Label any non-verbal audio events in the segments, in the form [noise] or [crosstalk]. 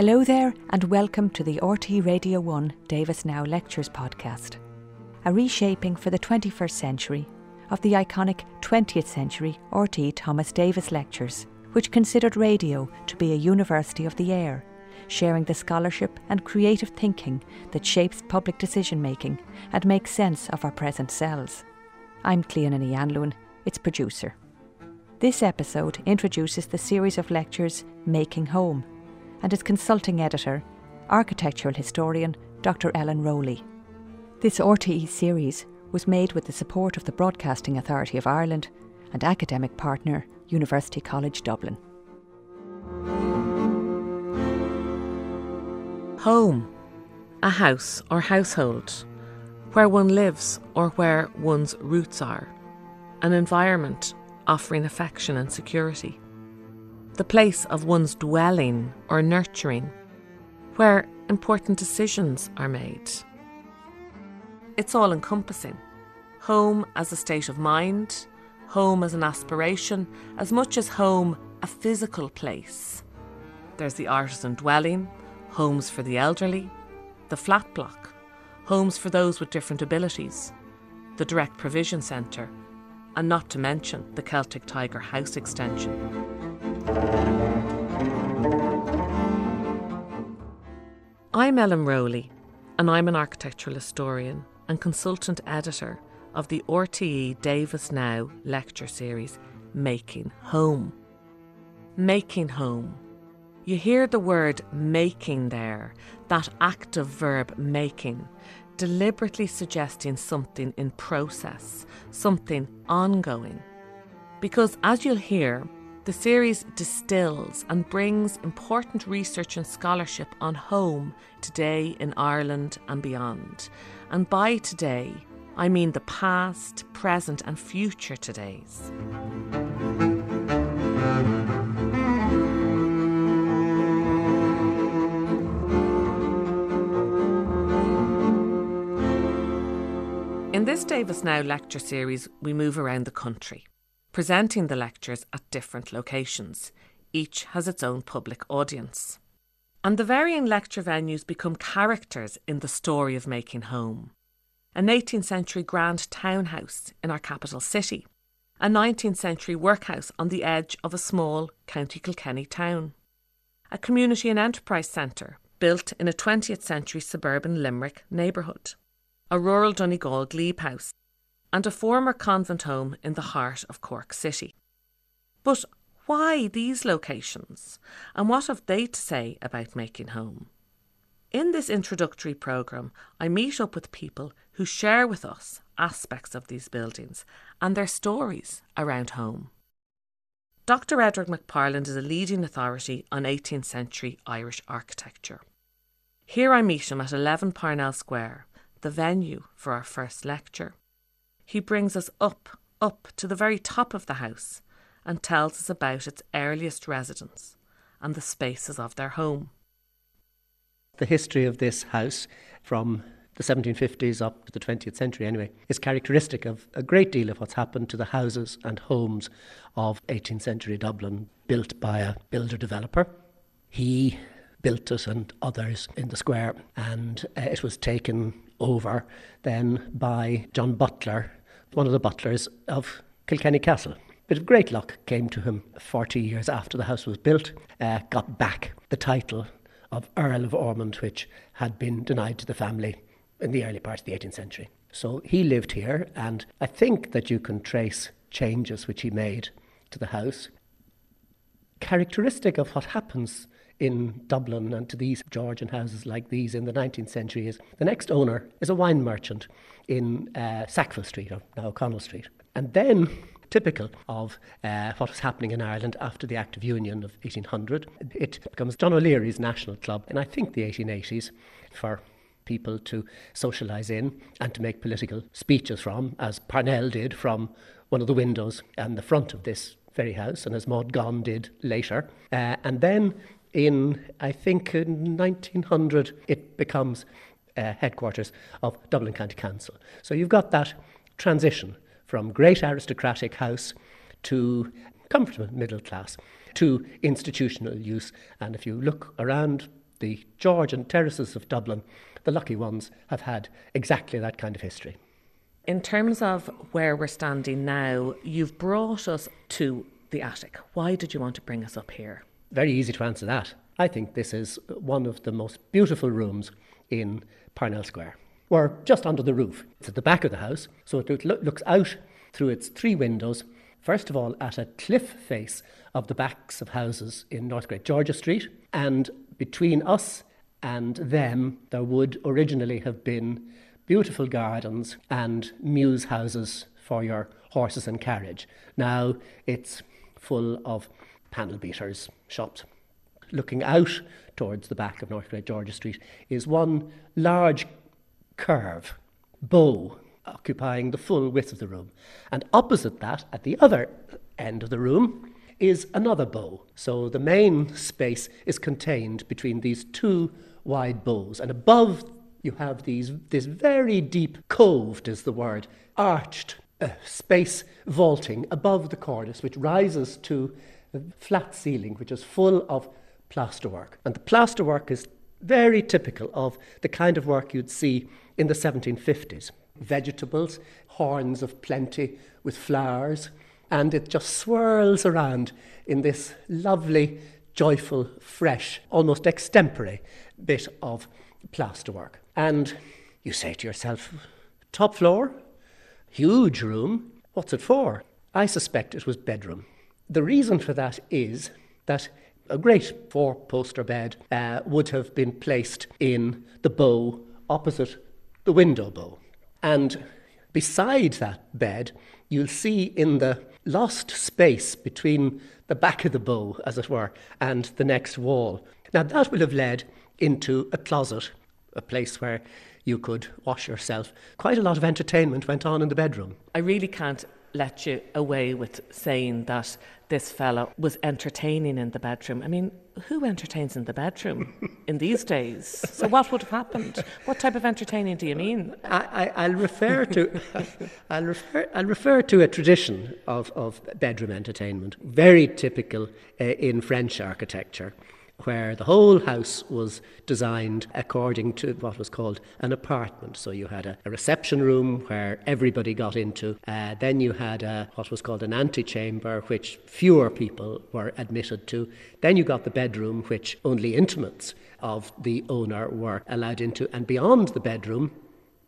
Hello there, and welcome to the RTE Radio 1 Davis Now Lectures podcast, a reshaping for the 21st century of the iconic 20th century RTE Thomas Davis Lectures, which considered radio to be a university of the air, sharing the scholarship and creative thinking that shapes public decision making and makes sense of our present selves. I'm Clíodhna Ní Anluain, its producer. This episode introduces the series of lectures Making Home and its consulting editor, architectural historian Dr. Ellen Rowley. This RTE series was made with the support of the Broadcasting Authority of Ireland and academic partner University College Dublin. Home, a house or household, where one lives or where one's roots are, an environment offering affection and security the place of one's dwelling or nurturing, where important decisions are made. It's all encompassing. Home as a state of mind, home as an aspiration, as much as home a physical place. There's the artisan dwelling, homes for the elderly, the flat block, homes for those with different abilities, the direct provision centre, and not to mention the Celtic Tiger House extension. I'm Ellen Rowley, and I'm an architectural historian and consultant editor of the RTE Davis Now lecture series Making Home. Making Home. You hear the word making there, that active verb making, deliberately suggesting something in process, something ongoing. Because as you'll hear, the series distills and brings important research and scholarship on home today in Ireland and beyond. And by today, I mean the past, present, and future todays. In this Davis Now lecture series, we move around the country presenting the lectures at different locations. Each has its own public audience. And the varying lecture venues become characters in the story of making home. An 18th century grand townhouse in our capital city, a 19th century workhouse on the edge of a small County Kilkenny town, a community and enterprise centre built in a 20th century suburban Limerick neighbourhood, a rural Donegal glebe house and a former convent home in the heart of Cork City. But why these locations, and what have they to say about making home? In this introductory programme, I meet up with people who share with us aspects of these buildings and their stories around home. Dr. Edward McParland is a leading authority on 18th century Irish architecture. Here I meet him at 11 Parnell Square, the venue for our first lecture. He brings us up, up to the very top of the house and tells us about its earliest residents and the spaces of their home. The history of this house from the 1750s up to the 20th century, anyway, is characteristic of a great deal of what's happened to the houses and homes of 18th century Dublin, built by a builder developer. He built it and others in the square, and uh, it was taken over then by John Butler one of the butlers of Kilkenny Castle. Bit of great luck came to him 40 years after the house was built, uh, got back the title of Earl of Ormond, which had been denied to the family in the early part of the 18th century. So he lived here, and I think that you can trace changes which he made to the house. Characteristic of what happens in Dublin and to these Georgian houses like these in the 19th century is the next owner is a wine merchant in uh, Sackville Street, or now O'Connell Street. And then, typical of uh, what was happening in Ireland after the Act of Union of 1800, it becomes John O'Leary's national club in I think the 1880s for people to socialise in and to make political speeches from, as Parnell did from one of the windows and the front of this very house, and as Maud Gonne did later. Uh, and then in, I think, in 1900, it becomes uh, headquarters of Dublin County Council. So you've got that transition from great aristocratic house to comfortable middle class to institutional use. And if you look around The Georgian terraces of Dublin, the lucky ones, have had exactly that kind of history. In terms of where we're standing now, you've brought us to the attic. Why did you want to bring us up here? Very easy to answer that. I think this is one of the most beautiful rooms in Parnell Square. We're just under the roof. It's at the back of the house, so it looks out through its three windows, first of all at a cliff face of the backs of houses in North Great George's Street, and between us and them, there would originally have been beautiful gardens and mews houses for your horses and carriage. Now it's full of panel beaters shops. Looking out towards the back of North Great George's Street is one large curve, bow, occupying the full width of the room. And opposite that, at the other end of the room, is another bow. So the main space is contained between these two wide bows. And above you have these this very deep coved is the word, arched uh, space vaulting above the cornice, which rises to a flat ceiling, which is full of plasterwork. And the plasterwork is very typical of the kind of work you'd see in the 1750s. Vegetables, horns of plenty with flowers, and it just swirls around in this lovely, joyful, fresh, almost extempore bit of plasterwork. And you say to yourself, top floor, huge room, what's it for? I suspect it was bedroom. The reason for that is that a great four poster bed uh, would have been placed in the bow opposite the window bow. And beside that bed, you'll see in the lost space between the back of the bow, as it were, and the next wall. Now, that will have led into a closet, a place where you could wash yourself. Quite a lot of entertainment went on in the bedroom. I really can't let you away with saying that this fellow was entertaining in the bedroom. I mean, who entertains in the bedroom in these days? So, what would have happened? What type of entertaining do you mean? I, will refer to [laughs] I'll refer I'll refer to a tradition of, of bedroom entertainment, very typical uh, in French architecture where the whole house was designed according to what was called an apartment. So you had a, a reception room where everybody got into. Uh, then you had a, what was called an antechamber, which fewer people were admitted to. Then you got the bedroom, which only intimates of the owner were allowed into. And beyond the bedroom,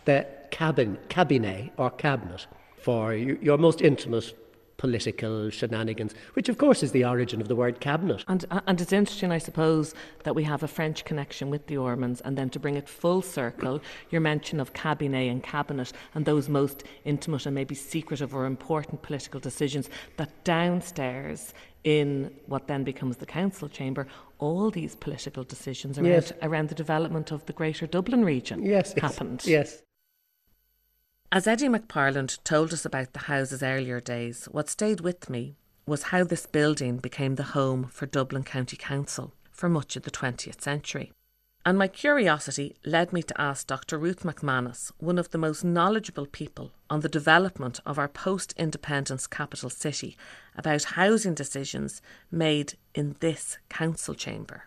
the cabin, cabinet or cabinet for your most intimate political shenanigans, which of course is the origin of the word cabinet. And, uh, and it's interesting, I suppose, that we have a French connection with the Ormonds, and then to bring it full circle, your mention of cabinet and cabinet and those most intimate and maybe secretive or important political decisions that downstairs in what then becomes the council chamber, all these political decisions around, yes. around the development of the greater Dublin region yes, happened. Yes. As Eddie McParland told us about the house's earlier days, what stayed with me was how this building became the home for Dublin County Council for much of the 20th century. And my curiosity led me to ask Dr. Ruth McManus, one of the most knowledgeable people on the development of our post independence capital city, about housing decisions made in this council chamber.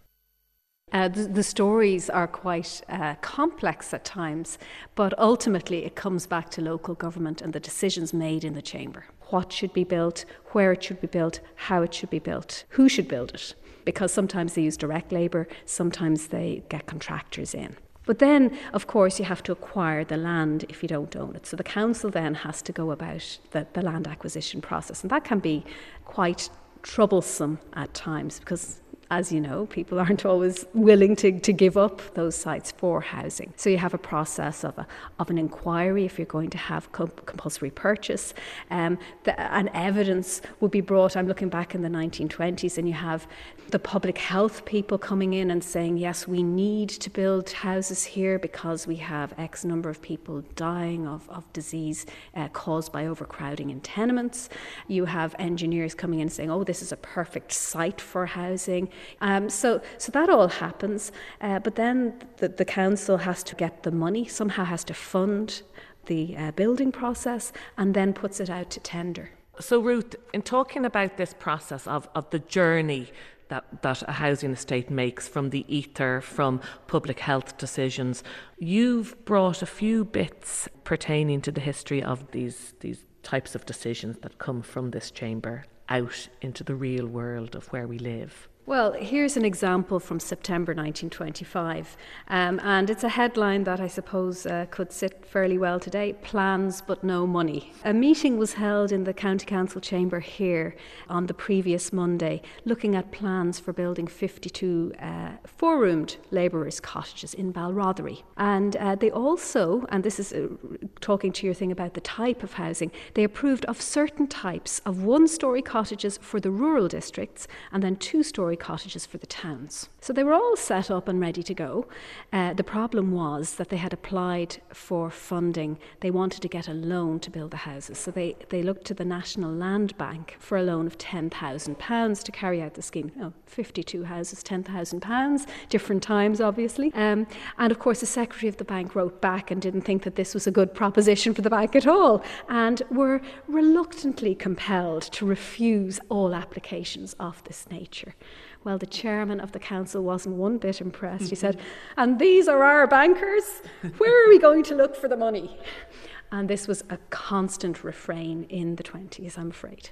Uh, the, the, stories are quite uh, complex at times, but ultimately it comes back to local government and the decisions made in the chamber. What should be built, where it should be built, how it should be built, who should build it. Because sometimes they use direct labour, sometimes they get contractors in. But then, of course, you have to acquire the land if you don't own it. So the council then has to go about the, the land acquisition process, and that can be quite troublesome at times because as you know, people [laughs] aren't always willing to, to give up those sites for housing. So you have a process of, a, of an inquiry if you're going to have compulsory purchase. Um, the, and evidence would be brought. I'm looking back in the 1920s, and you have the public health people coming in and saying, yes, we need to build houses here because we have X number of people dying of, of disease uh, caused by overcrowding in tenements. You have engineers coming in saying, oh, this is a perfect site for housing. Um, so, so that all happens, uh, but then the, the council has to get the money, somehow has to fund the uh, building process, and then puts it out to tender. So, Ruth, in talking about this process of, of the journey that, that a housing estate makes from the ether, from public health decisions. You've brought a few bits pertaining to the history of these, these types of decisions that come from this chamber out into the real world of where we live. Well, here's an example from September 1925, um, and it's a headline that I suppose uh, could sit fairly well today Plans but No Money. A meeting was held in the County Council chamber here on the previous Monday, looking at plans for building 52 uh, four roomed labourers' cottages in Balrothery. And uh, they also, and this is uh, talking to your thing about the type of housing, they approved of certain types of one story cottages for the rural districts and then two story cottages for the towns. So they were all set up and ready to go. Uh, the problem was that they had applied for funding. They wanted to get a loan to build the houses. So they, they looked to the National Land Bank for a loan of £10,000 to carry out the scheme. Oh, 52 houses, £10,000, different times, obviously. Um, and of course, the Secretary of the Bank wrote back and didn't think that this was a good proposition for the bank at all and were reluctantly compelled to refuse all applications of this nature. Well, the chairman of the council wasn't one bit impressed. He [laughs] said, And these are our bankers? Where are we going to look for the money? And this was a constant refrain in the 20s, I'm afraid.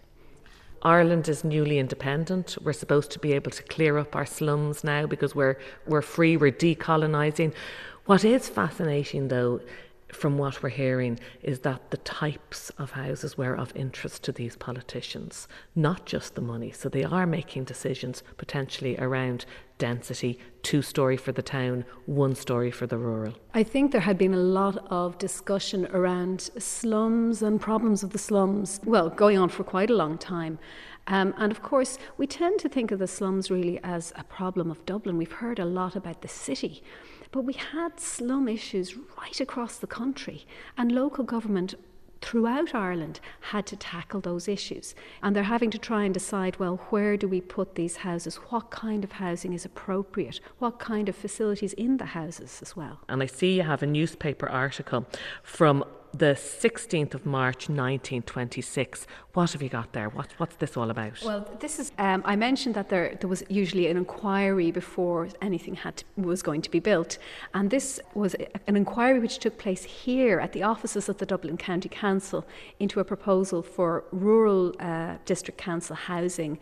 Ireland is newly independent. We're supposed to be able to clear up our slums now because we're, we're free, we're decolonising. What is fascinating, though, from what we're hearing is that the types of houses were of interest to these politicians, not just the money. So they are making decisions potentially around density, two story for the town, one story for the rural. I think there had been a lot of discussion around slums and problems of the slums, well, going on for quite a long time. Um, and of course, we tend to think of the slums really as a problem of Dublin. We've heard a lot about the city. But we had slum issues right across the country, and local government throughout Ireland had to tackle those issues. And they're having to try and decide well, where do we put these houses? What kind of housing is appropriate? What kind of facilities in the houses as well? And I see you have a newspaper article from the 16th of March 1926. What have you got there? What, what's this all about? Well, this is, um, I mentioned that there, there was usually an inquiry before anything had to, was going to be built. And this was an inquiry which took place here at the offices of the Dublin County Council into a proposal for rural uh, district council housing.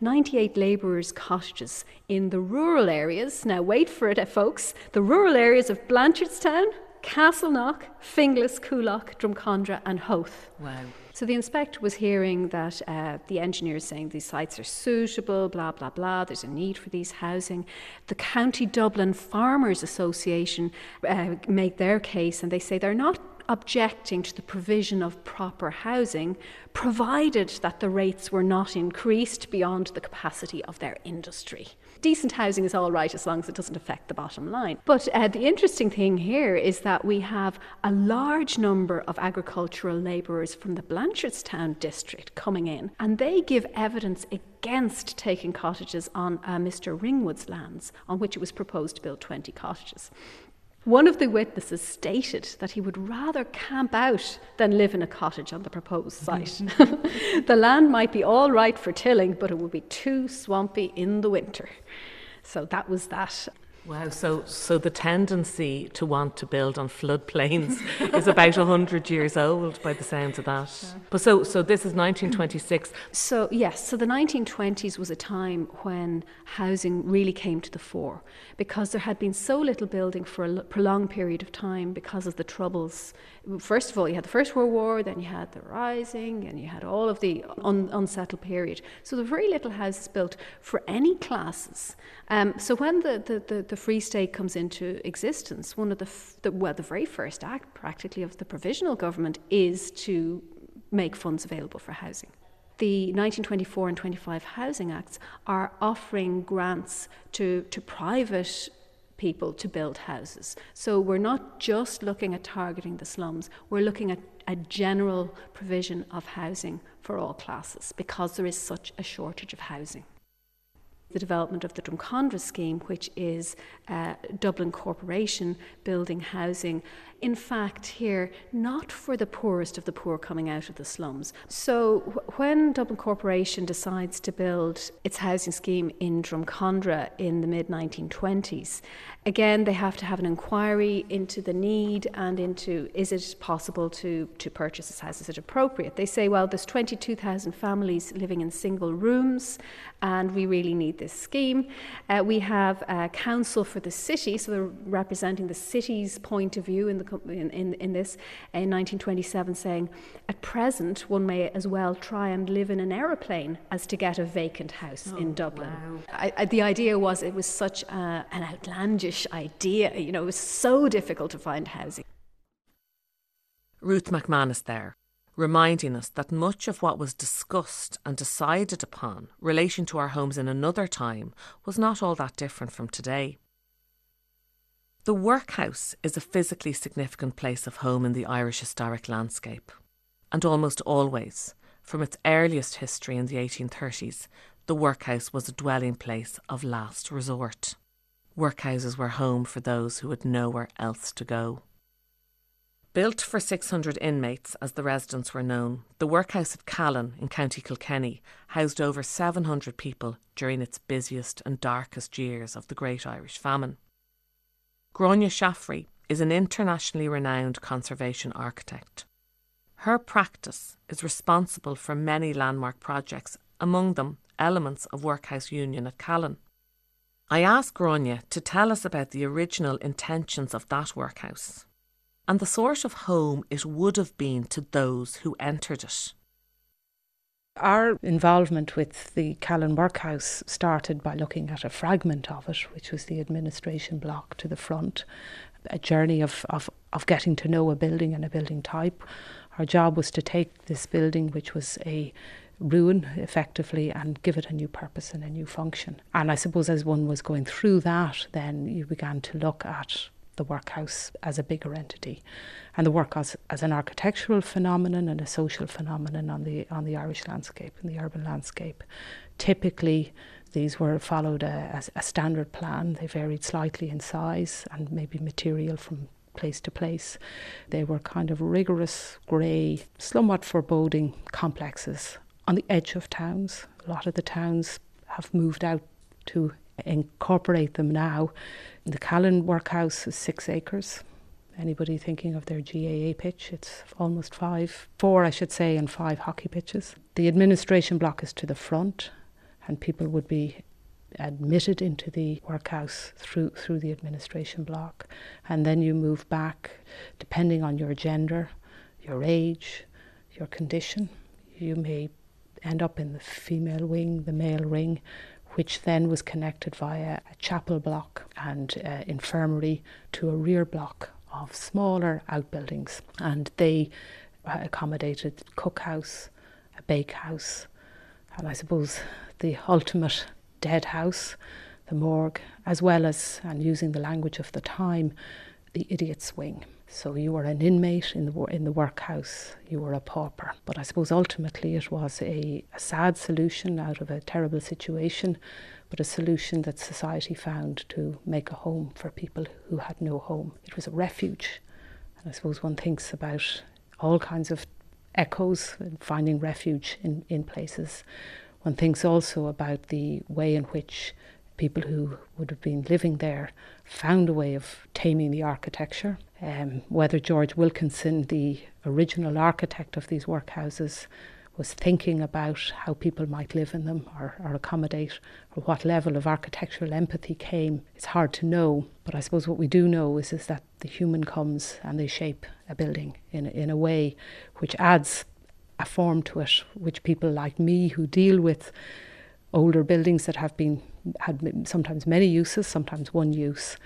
98 labourers' cottages in the rural areas. Now, wait for it, folks. The rural areas of Blanchardstown, Castleknock, Finglas, Coolock, Drumcondra, and Howth. Wow. So the inspector was hearing that uh, the engineers saying these sites are suitable, blah, blah, blah, there's a need for these housing. The County Dublin Farmers Association uh, make their case and they say they're not objecting to the provision of proper housing, provided that the rates were not increased beyond the capacity of their industry decent housing is all right as long as it doesn't affect the bottom line. But uh, the interesting thing here is that we have a large number of agricultural labourers from the Blanchardstown district coming in, and they give evidence against taking cottages on uh, Mr. Ringwood's lands, on which it was proposed to build 20 cottages. One of the witnesses stated that he would rather camp out than live in a cottage on the proposed site. Mm-hmm. [laughs] the land might be all right for tilling, but it would be too swampy in the winter. So that was that. Wow, so so the tendency to want to build on floodplains [laughs] is about 100 years old by the sounds of that. But so so this is 1926. So yes, so the 1920s was a time when housing really came to the fore because there had been so little building for a prolonged period of time because of the troubles. First of all, you had the First World War, then you had the Rising, and you had all of the un- unsettled period. So there were very little houses built for any classes. Um, so when the, the, the, the, Free State comes into existence, one of the, f- the, well, the very first act practically of the provisional government is to make funds available for housing. The 1924 and 25 Housing Acts are offering grants to, to private people to build houses. So we're not just looking at targeting the slums, we're looking at a general provision of housing for all classes because there is such a shortage of housing. The development of the Drumcondra scheme, which is Dublin Corporation building housing in fact, here not for the poorest of the poor coming out of the slums. So, when Dublin Corporation decides to build its housing scheme in Drumcondra in the mid 1920s, again, they have to have an inquiry into the need and into is it possible to, to purchase this house? Is it appropriate? They say, well, there's 22,000 families living in single rooms, and we really need this scheme. Uh, we have a council for the city, so they're representing the city's point of view in the in, in, in this in 1927 saying, at present, one may as well try and live in an aeroplane as to get a vacant house oh, in Dublin. Wow. I, I, the idea was it was such a, an outlandish idea. You know, it was so difficult to find housing. Ruth McManus there, reminding us that much of what was discussed and decided upon relation to our homes in another time was not all that different from today. The workhouse is a physically significant place of home in the Irish historic landscape. And almost always, from its earliest history in the 1830s, the workhouse was a dwelling place of last resort. Workhouses were home for those who had nowhere else to go. Built for 600 inmates, as the residents were known, the workhouse at Callan in County Kilkenny housed over 700 people during its busiest and darkest years of the Great Irish Famine. Gráinne Shaffrey is an internationally renowned conservation architect. Her practice is responsible for many landmark projects, among them elements of Workhouse Union at Callan. I asked Gráinne to tell us about the original intentions of that workhouse and the sort of home it would have been to those who entered it. Our involvement with the Callan Workhouse started by looking at a fragment of it, which was the administration block to the front, a journey of, of, of getting to know a building and a building type. Our job was to take this building, which was a ruin effectively and give it a new purpose and a new function. And I suppose as one was going through that, then you began to look at the workhouse as a bigger entity, and the workhouse as, as an architectural phenomenon and a social phenomenon on the on the Irish landscape and the urban landscape. Typically, these were followed a, a, a standard plan. They varied slightly in size and maybe material from place to place. They were kind of rigorous, grey, somewhat foreboding complexes on the edge of towns. A lot of the towns have moved out to incorporate them now. The Callan workhouse is six acres. Anybody thinking of their GAA pitch, it's almost five, four, I should say, and five hockey pitches. The administration block is to the front, and people would be admitted into the workhouse through through the administration block, and then you move back, depending on your gender, your age, your condition. You may end up in the female wing, the male wing, which then was connected via a chapel block and uh, infirmary to a rear block of smaller outbuildings. And they uh, accommodated cookhouse, a bakehouse, and I suppose the ultimate dead house, the morgue, as well as, and using the language of the time, the idiot's wing. So you were an inmate in the in the workhouse. You were a pauper. But I suppose ultimately it was a, a sad solution out of a terrible situation, but a solution that society found to make a home for people who had no home. It was a refuge. And I suppose one thinks about all kinds of echoes and finding refuge in, in places. One thinks also about the way in which people who would have been living there found a way of taming the architecture. Um, whether George Wilkinson, the original architect of these workhouses, was thinking about how people might live in them or, or accommodate, or what level of architectural empathy came, it's hard to know. But I suppose what we do know is, is that the human comes and they shape a building in, in a way which adds a form to it, which people like me who deal with older buildings that have been had sometimes many uses, sometimes one use.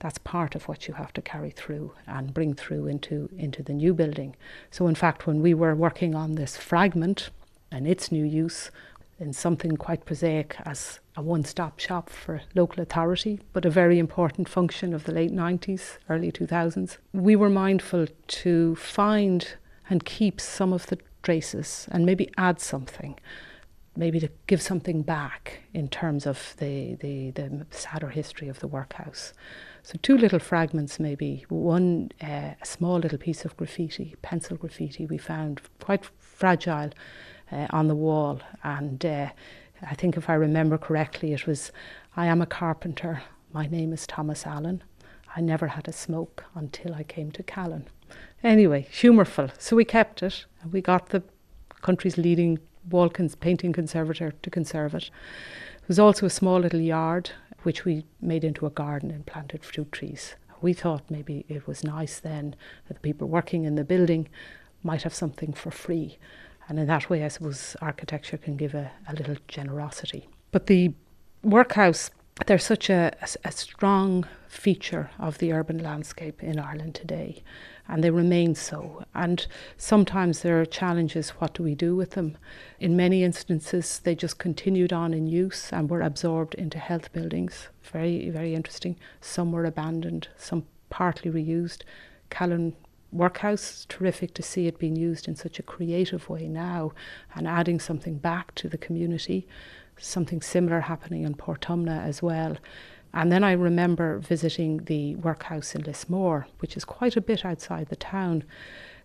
That's part of what you have to carry through and bring through into into the new building. So in fact, when we were working on this fragment and its new use in something quite prosaic as a one-stop shop for local authority, but a very important function of the late 90s, early 2000s, we were mindful to find and keep some of the traces and maybe add something maybe to give something back in terms of the, the, the sadder history of the workhouse. So, two little fragments, maybe. One, uh, a small little piece of graffiti, pencil graffiti, we found quite fragile uh, on the wall. And uh, I think if I remember correctly, it was I am a carpenter. My name is Thomas Allen. I never had a smoke until I came to Callan. Anyway, humorful. So we kept it. And we got the country's leading wall cons- painting conservator to conserve it. It was also a small little yard which we made into a garden and planted fruit trees. We thought maybe it was nice then that the people working in the building might have something for free. And in that way, I suppose architecture can give a, a little generosity. But the workhouse, they're such a, a, a strong feature of the urban landscape in Ireland today and they remain so. And sometimes there are challenges what do we do with them? In many instances, they just continued on in use and were absorbed into health buildings. Very, very interesting. Some were abandoned, some partly reused. Callan Workhouse, terrific to see it being used in such a creative way now and adding something back to the community. Something similar happening in Portumna as well. And then I remember visiting the workhouse in Lismore, which is quite a bit outside the town.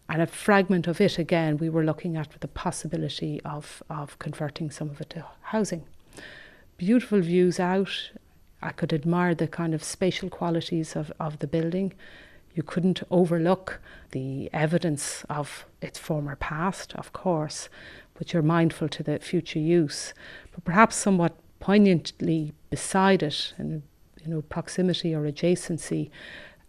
And a fragment of it again, we were looking at the possibility of, of converting some of it to housing. Beautiful views out. I could admire the kind of spatial qualities of, of the building. You couldn't overlook the evidence of its former past, of course, but you're mindful to the future use. But perhaps somewhat poignantly beside it, and you know, proximity or adjacency,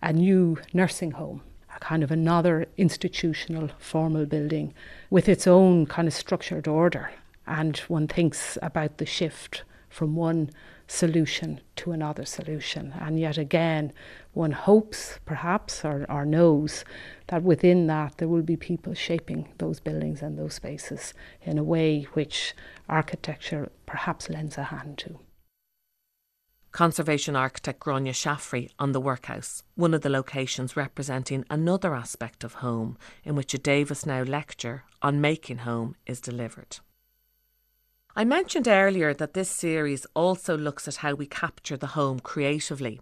a new nursing home, a kind of another institutional formal building with its own kind of structured order. And one thinks about the shift from one solution to another solution. And yet again, one hopes, perhaps, or, or knows that within that there will be people shaping those buildings and those spaces in a way which architecture perhaps lends a hand to. Conservation architect Gráinne Shaffrey on the workhouse, one of the locations representing another aspect of home in which a Davisnow lecture on making home is delivered. I mentioned earlier that this series also looks at how we capture the home creatively.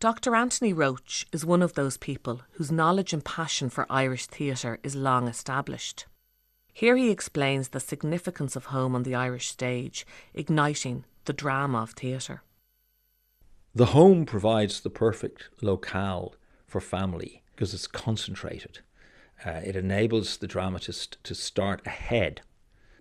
Dr. Anthony Roche is one of those people whose knowledge and passion for Irish theatre is long established. Here he explains the significance of home on the Irish stage, igniting the drama of theatre. The home provides the perfect locale for family because it's concentrated. Uh, it enables the dramatist to start ahead.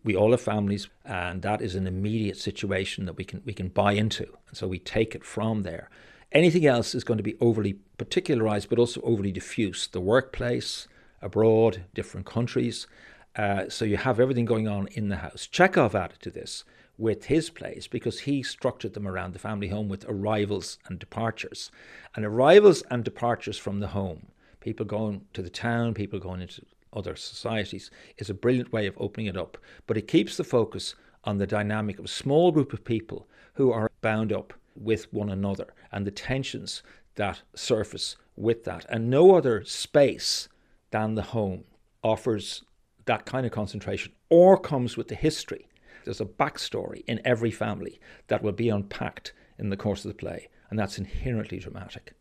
We all have families, and that is an immediate situation that we can we can buy into, and so we take it from there. Anything else is going to be overly particularized, but also overly diffuse. The workplace, abroad, different countries. Uh, so you have everything going on in the house. Chekhov added to this with his plays because he structured them around the family home with arrivals and departures. And arrivals and departures from the home, people going to the town, people going into other societies, is a brilliant way of opening it up. But it keeps the focus on the dynamic of a small group of people who are bound up with one another and the tensions that surface with that. And no other space than the home offers that kind of concentration or comes with the history there's a backstory in every family that will be unpacked in the course of the play, and that's inherently dramatic.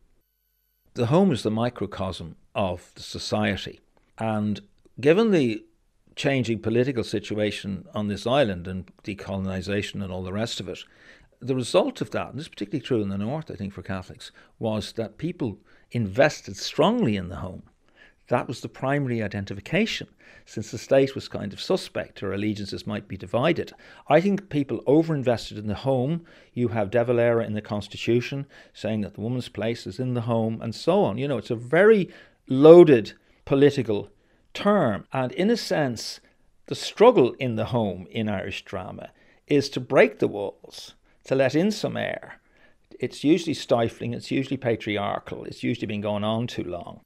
The home is the microcosm of the society, and given the changing political situation on this island and decolonisation and all the rest of it, the result of that, and this is particularly true in the north, I think, for Catholics, was that people invested strongly in the home that was the primary identification, since the state was kind of suspect or allegiances might be divided. I think people overinvested in the home. You have De Valera in the Constitution saying that the woman's place is in the home, and so on. You know, it's a very loaded political term. And in a sense, the struggle in the home in Irish drama is to break the walls, to let in some air. It's usually stifling, it's usually patriarchal, it's usually been going on too long.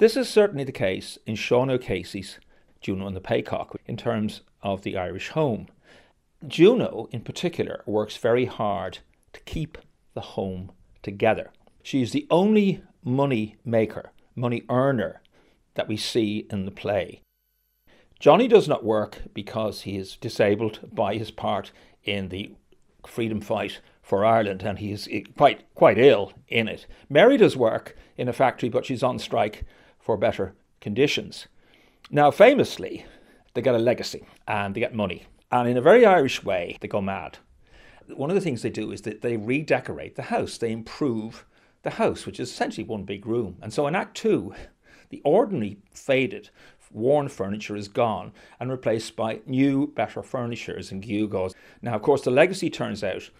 This is certainly the case in Sean O'Casey's Juno and the Paycock in terms of the Irish home. Juno, in particular, works very hard to keep the home together. She is the only money maker, money earner that we see in the play. Johnny does not work because he is disabled by his part in the freedom fight for Ireland and he's eh, quite quite ill in it. Mary does work in a factory but she's on strike for better conditions. Now famously they get a legacy and they get money and in a very Irish way they go mad. One of the things they do is that they redecorate the house. They improve the house which is essentially one big room. And so in act 2 the ordinary faded worn furniture is gone and replaced by new, better furnitures and gewgaws. Now, of course, the legacy turns out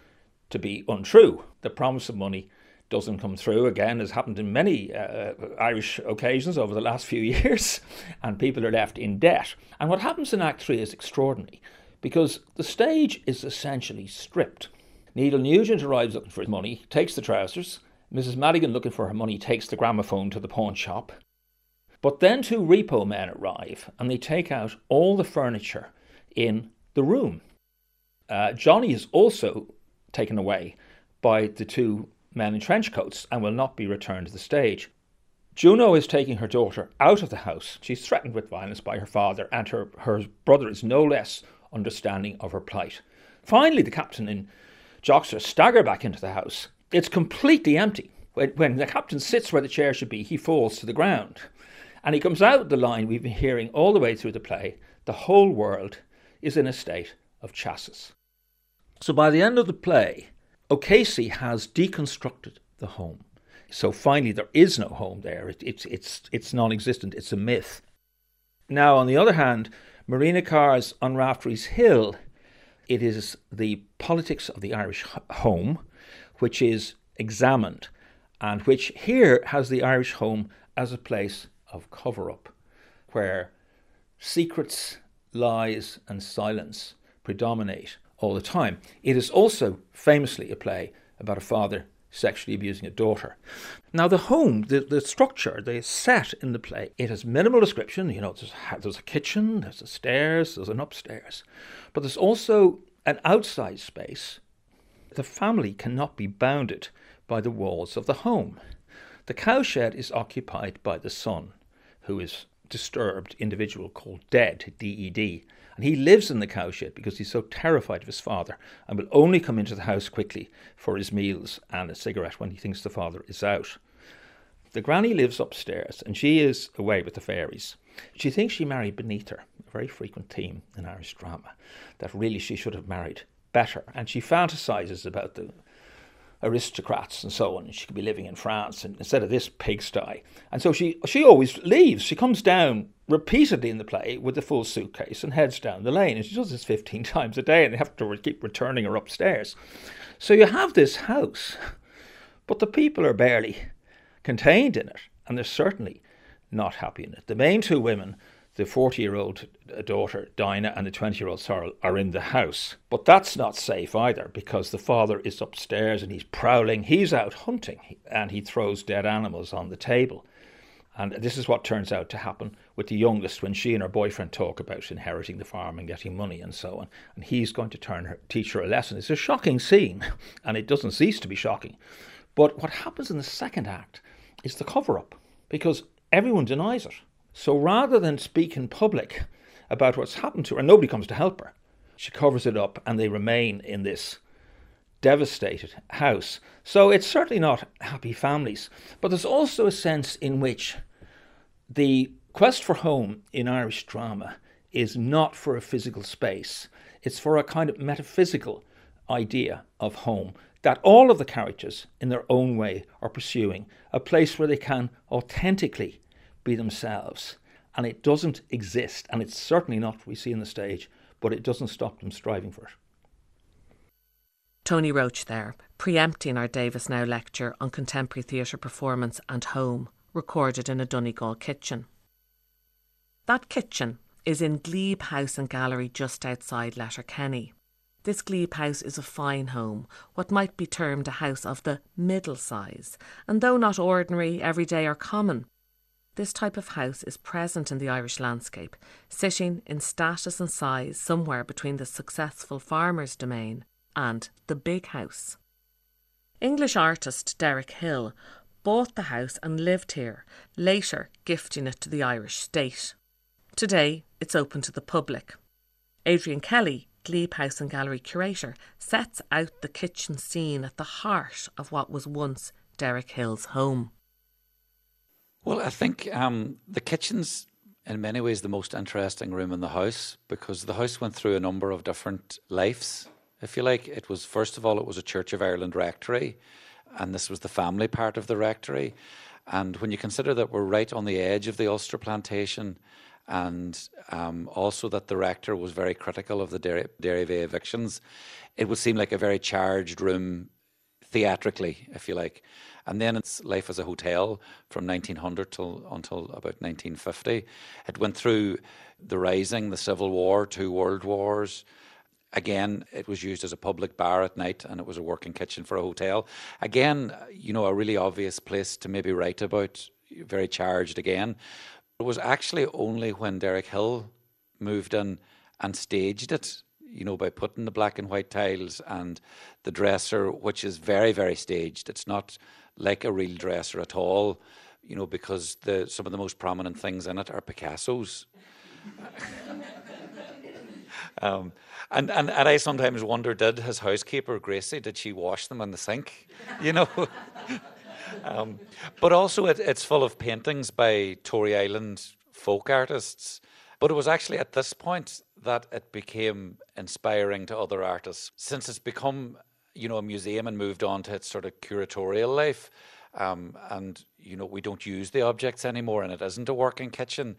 to be untrue. The promise of money doesn't come through again, has happened in many uh, Irish occasions over the last [laughs] few years, and people are left in debt. And what happens in Act 3 is extraordinary because the stage is essentially stripped. Needle Nugent arrives looking for his money, takes the trousers. Mrs. Madigan, looking for her money, takes the gramophone to the pawn shop. But then two repo men arrive and they take out all the furniture in the room. Uh, Johnny is also taken away by the two men in trench coats and will not be returned to the stage. Juno is taking her daughter out of the house. She's threatened with violence by her father, and her, her brother is no less understanding of her plight. Finally, the captain in Joxer stagger back into the house. It's completely empty. When, when the captain sits where the chair should be, he falls to the ground. And he comes out the line we've been hearing all the way through the play the whole world is in a state of chassis. So by the end of the play, O'Casey has deconstructed the home. So finally, there is no home there. It, it's, it's, it's non existent, it's a myth. Now, on the other hand, Marina Carr's On Raftery's Hill, it is the politics of the Irish home which is examined, and which here has the Irish home as a place of cover up, where secrets, lies, and silence predominate all the time. It is also famously a play about a father sexually abusing a daughter. Now, the home, the, the structure, the set in the play, it has minimal description. You know, there's, there's a kitchen, there's a stairs, there's an upstairs, but there's also an outside space. The family cannot be bounded by the walls of the home. The cowshed is occupied by the son who is disturbed individual called Dead, D E D. And he lives in the cowshed because he's so terrified of his father and will only come into the house quickly for his meals and a cigarette when he thinks the father is out. The granny lives upstairs and she is away with the fairies. She thinks she married beneath her, a very frequent theme in Irish drama, that really she should have married better. And she fantasizes about the aristocrats and so on. And she could be living in France and instead of this pigsty. And so she she always leaves. She comes down repeatedly in the play with the full suitcase and heads down the lane. And she does this 15 [laughs] times a day and they have to keep returning her upstairs. So you have this house, but the people are barely contained in it. And they're certainly not happy in it. The main two women the 40 year old daughter, Dinah, and the 20 year old Sorrel are in the house. But that's not safe either because the father is upstairs and he's prowling. He's out hunting and he throws dead animals on the table. And this is what turns out to happen with the youngest when she and her boyfriend talk about inheriting the farm and getting money and so on. And he's going to turn her, teach her a lesson. It's a shocking scene, [laughs] and it doesn't cease to be shocking. But what happens in the second act is the cover up because everyone denies it. So rather than speak in public about what's happened to her, and nobody comes to help her, she covers it up and they remain in this devastated house. So it's certainly not happy families. But there's also a sense in which the quest for home in Irish drama is not for a physical space, it's for a kind of metaphysical idea of home that all of the characters, in their own way, are pursuing a place where they can authentically be themselves. And it doesn't exist, and it's certainly not what we see on the stage, but it doesn't stop them striving for it. Tony Roche there, preempting our Davis Now lecture on contemporary theatre performance and home, recorded in a Donegal kitchen. That kitchen is in Glebe House and Gallery just outside Letterkenny. This Glebe House is a fine home, what might be termed a house of the middle size, and though not ordinary, everyday, or common, this type of house is present in the Irish landscape, sitting in status and size somewhere between the successful farmer's domain and the big house. English artist Derek Hill bought the house and lived here, later gifting it to the Irish state. Today, it's open to the public. Adrian Kelly, Glebe House and Gallery curator, sets out the kitchen scene at the heart of what was once Derek Hill's home. Well, I think um, the kitchen's in many ways the most interesting room in the house because the house went through a number of different lives. If you like, it was first of all it was a Church of Ireland rectory, and this was the family part of the rectory. And when you consider that we're right on the edge of the Ulster plantation, and um, also that the rector was very critical of the Derry, Derryveagh evictions, it would seem like a very charged room theatrically, if you like. And then its life as a hotel from 1900 till until about 1950. It went through the Rising, the Civil War, two World Wars. Again, it was used as a public bar at night and it was a working kitchen for a hotel. Again, you know, a really obvious place to maybe write about, very charged again. It was actually only when Derek Hill moved in and staged it you know, by putting the black and white tiles and the dresser, which is very, very staged. It's not like a real dresser at all, you know, because the some of the most prominent things in it are Picasso's. [laughs] um, and, and and I sometimes wonder, did his housekeeper Gracie, did she wash them in the sink? [laughs] You know. [laughs] um, but also, it, it's full of paintings by Tory Island folk artists but it was actually at this point that it became inspiring to other artists. Since it's become, you know, a museum and moved on to its sort of curatorial life, um, and you know, we don't use the objects anymore, and it isn't a working kitchen.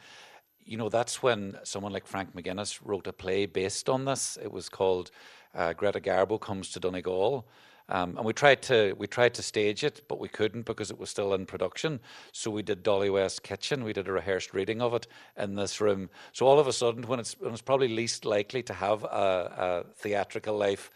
You know, that's when someone like Frank McGuinness wrote a play based on this. It was called uh, Greta Garbo Comes to Donegal. Um, and we tried to we tried to stage it, but we couldn't because it was still in production. So we did Dolly West Kitchen. We did a rehearsed reading of it in this room. So all of a sudden, when it's when it's probably least likely to have a, a theatrical life,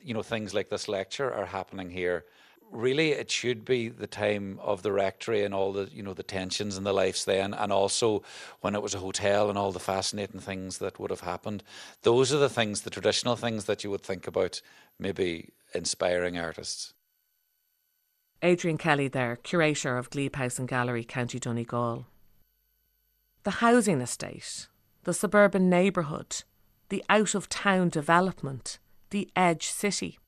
you know, things like this lecture are happening here really it should be the time of the rectory and all the you know the tensions and the lives then and also when it was a hotel and all the fascinating things that would have happened. Those are the things the traditional things that you would think about maybe inspiring artists. Adrian Kelly there curator of Glebe House and Gallery County Donegal. The housing estate the suburban neighbourhood the out of town development the edge city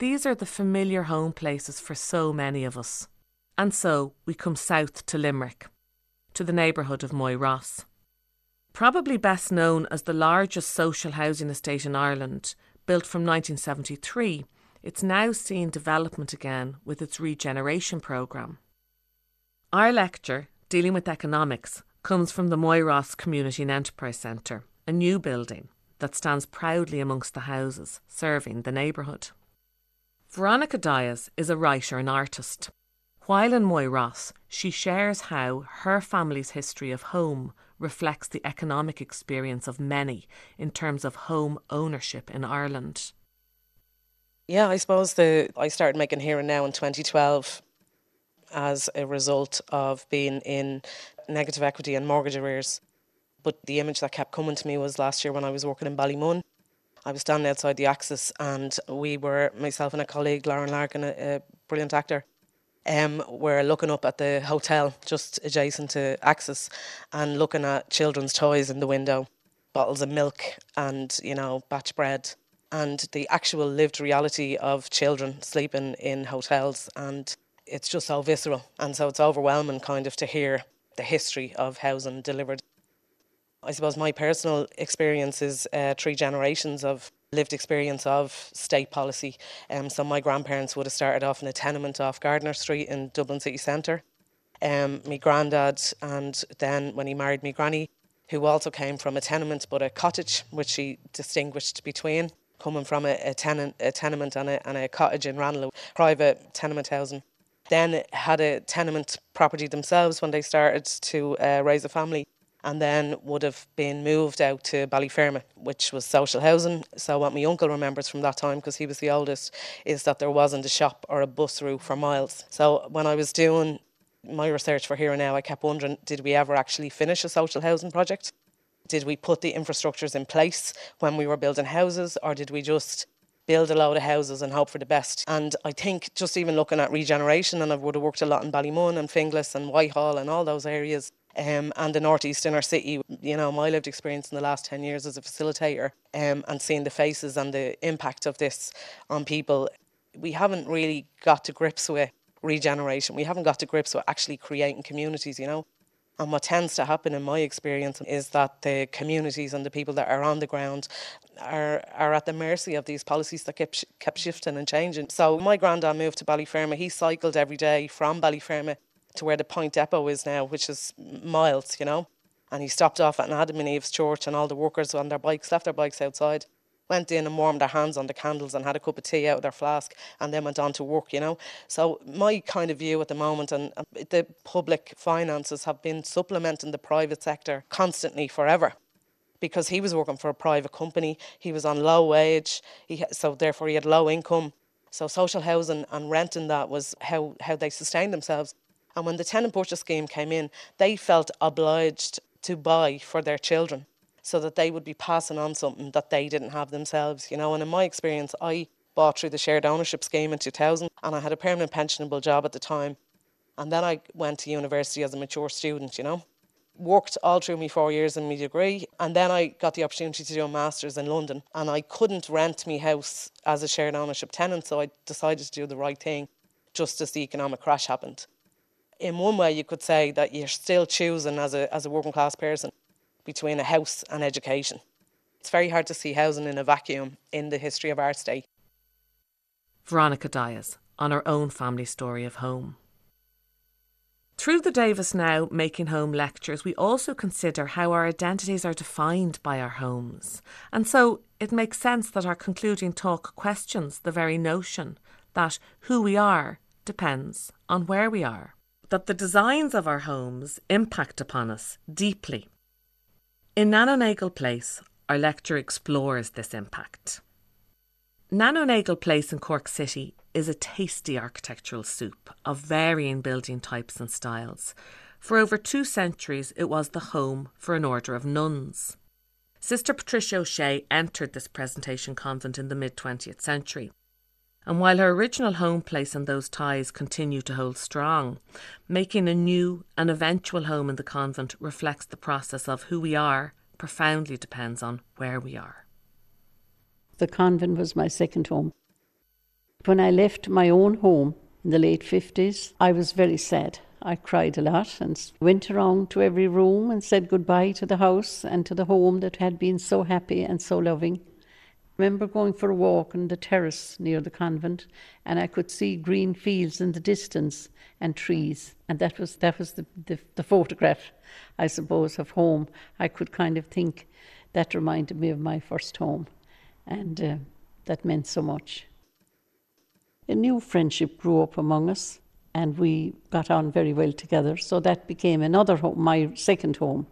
these are the familiar home places for so many of us. And so we come south to Limerick, to the neighbourhood of Moyross. Probably best known as the largest social housing estate in Ireland, built from 1973, it's now seen development again with its regeneration programme. Our lecture, dealing with economics, comes from the Moyross Community and Enterprise Centre, a new building that stands proudly amongst the houses serving the neighbourhood. Veronica Dias is a writer and artist. While in Moyross, she shares how her family's history of home reflects the economic experience of many in terms of home ownership in Ireland. Yeah, I suppose the I started making Here and Now in 2012 as a result of being in negative equity and mortgage arrears. But the image that kept coming to me was last year when I was working in Ballymun I was standing outside the Axis, and we were myself and a colleague, Lauren Larkin, a, a brilliant actor. Um, we're looking up at the hotel just adjacent to Axis and looking at children's toys in the window, bottles of milk and you know batch bread, and the actual lived reality of children sleeping in hotels, and it's just so visceral, and so it's overwhelming kind of to hear the history of housing delivered I suppose my personal experience is uh, three generations of lived experience of state policy. Um, so my grandparents would have started off in a tenement off Gardiner Street in Dublin city centre. Um, my granddad, and then when he married my granny, who also came from a tenement but a cottage, which he distinguished between coming from a, a a tenement and a, and a cottage in Ranelagh, private tenement housing. Then had a tenement property themselves when they started to uh, raise a family and then would have been moved out to Ballyfermot, which was social housing. So what my uncle remembers from that time, because he was the oldest, is that there wasn't a shop or a bus route for miles. So when I was doing my research for Here and Now, I kept wondering, did we ever actually finish a social housing project? Did we put the infrastructures in place when we were building houses, or did we just build a load of houses and hope for the best. And I think just even looking at regeneration, and I would have worked a lot in Ballymun and Finglas and Whitehall and all those areas, Um, and the northeast inner city, you know, my lived experience in the last 10 years as a facilitator um, and seeing the faces and the impact of this on people, we haven't really got to grips with regeneration. We haven't got to grips with actually creating communities, you know. And what tends to happen in my experience is that the communities and the people that are on the ground are are at the mercy of these policies that kept kept shifting and changing. So my granddad moved to Ballyfermot. He cycled every day from Ballyfermot to where the Point Depot is now, which is miles, you know. And he stopped off at an Adam and Eve's church, and all the workers on their bikes left their bikes outside went in and warmed their hands on the candles and had a cup of tea out of their flask and then went on to work, you know. So my kind of view at the moment and the public finances have been supplementing the private sector constantly forever because he was working for a private company, he was on low wage, he, so therefore he had low income. So social housing and renting that was how, how they sustained themselves. And when the tenant purchase scheme came in, they felt obliged to buy for their children so that they would be passing on something that they didn't have themselves, you know. And in my experience, I bought through the shared ownership scheme in 2000 and I had a permanent pensionable job at the time. And then I went to university as a mature student, you know. Worked all through my four years in my degree, and then I got the opportunity to do a master's in London. And I couldn't rent my house as a shared ownership tenant, so I decided to do the right thing just as the economic crash happened. In one way, you could say that you're still choosing as a, as a working class person between a house and education. It's very hard to see housing in a vacuum in the history of our state. Veronica Dias on her own family story of home. Through the Davis Now Making Home lectures, we also consider how our identities are defined by our homes. And so it makes sense that our concluding talk questions the very notion that who we are depends on where we are. That the designs of our homes impact upon us deeply in Nano Nagle Place, our lecture explores this impact. Nano Nagle Place in Cork City is a tasty architectural soup of varying building types and styles. For over two centuries, it was the home for an order of nuns. Sister Patricia O'Shea entered this presentation convent in the mid 20th century. And while her original home place and those ties continue to hold strong, making a new and eventual home in the convent reflects the process of who we are profoundly depends on where we are. The convent was my second home. When I left my own home in the late 50s, I was very sad. I cried a lot and went around to every room and said goodbye to the house and to the home that had been so happy and so loving remember going for a walk on the terrace near the convent, and I could see green fields in the distance and trees, and that was that was the, the, the photograph, I suppose, of home. I could kind of think that reminded me of my first home, and uh, that meant so much. A new friendship grew up among us, and we got on very well together. So that became another home, my second home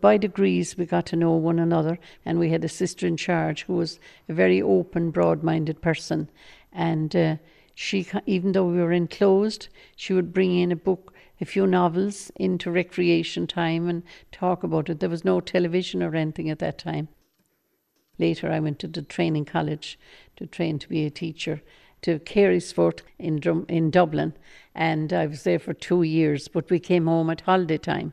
by degrees we got to know one another and we had a sister in charge who was a very open broad-minded person. And uh, she even though we were enclosed she would bring in a book a few novels into recreation time and talk about it. There was no television or anything at that time. Later i went to the training college to train to be a teacher to Carysfort in, in Dublin, and I was there for two years. But we came home at holiday time,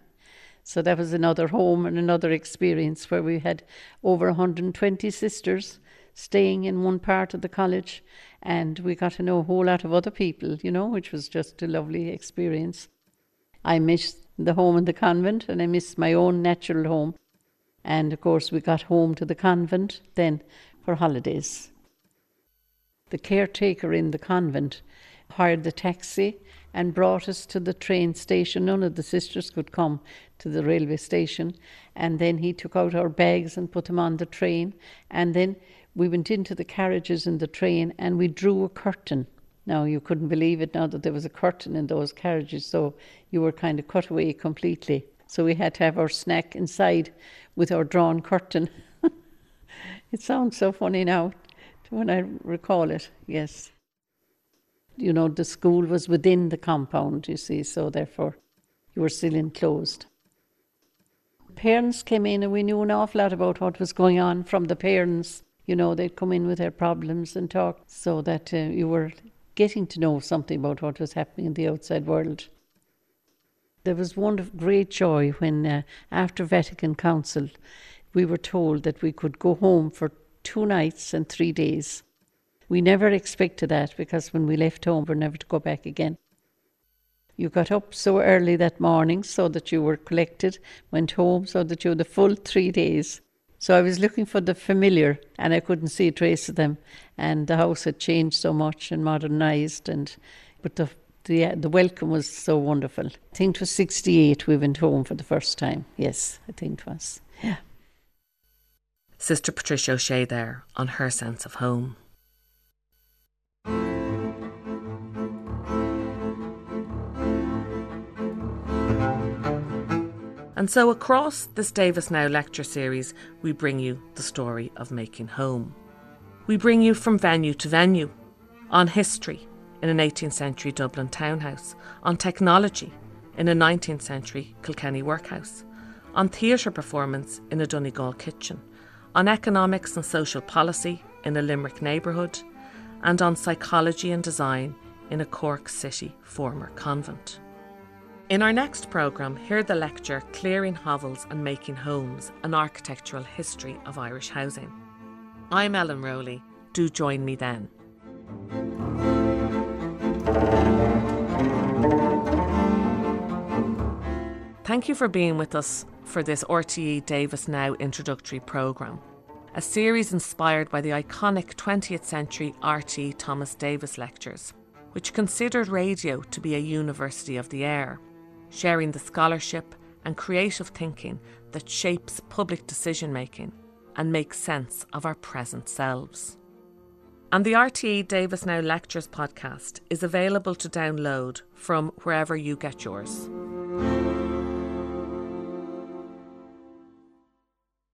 so that was another home and another experience where we had over 120 sisters staying in one part of the college and we got to know a whole lot of other people, you know, which was just a lovely experience. I missed the home in the convent and I missed my own natural home. And of course, we got home to the convent then for holidays. The caretaker in the convent hired the taxi and brought us to the train station. None of the sisters could come to the railway station. And then he took out our bags and put them on the train. And then we went into the carriages in the train and we drew a curtain. Now, you couldn't believe it now that there was a curtain in those carriages, so you were kind of cut away completely. So we had to have our snack inside with our drawn curtain. [laughs] it sounds so funny now when I recall it, yes. You know, the school was within the compound, you see, so therefore you were still enclosed parents came in and we knew an awful lot about what was going on from the parents. You know, they'd come in with their problems and talk so that uh, you were getting to know something about what was happening in the outside world. There was one great joy when, uh, after Vatican Council, we were told that we could go home for two nights and three days. We never expected that because when we left home, we were never to go back again. You got up so early that morning so that you were collected, went home so that you had the full three days. So I was looking for the familiar and I couldn't see a trace of them. And the house had changed so much and modernised and but the the the welcome was so wonderful. I think it was sixty eight we went home for the first time. Yes, I think it was. Yeah. Sister Patricia O'Shea there on her sense of home. And so, across this Davis Now lecture series, we bring you the story of making home. We bring you from venue to venue, on history in an 18th century Dublin townhouse, on technology in a 19th century Kilkenny workhouse, on theatre performance in a Donegal kitchen, on economics and social policy in a Limerick neighbourhood, and on psychology and design in a Cork City former convent. In our next programme, hear the lecture Clearing Hovels and Making Homes An Architectural History of Irish Housing. I'm Ellen Rowley. Do join me then. Thank you for being with us for this RTE Davis Now introductory programme, a series inspired by the iconic 20th century RTE Thomas Davis lectures, which considered radio to be a university of the air sharing the scholarship and creative thinking that shapes public decision making and makes sense of our present selves. And the RTE Davis Now Lectures podcast is available to download from wherever you get yours.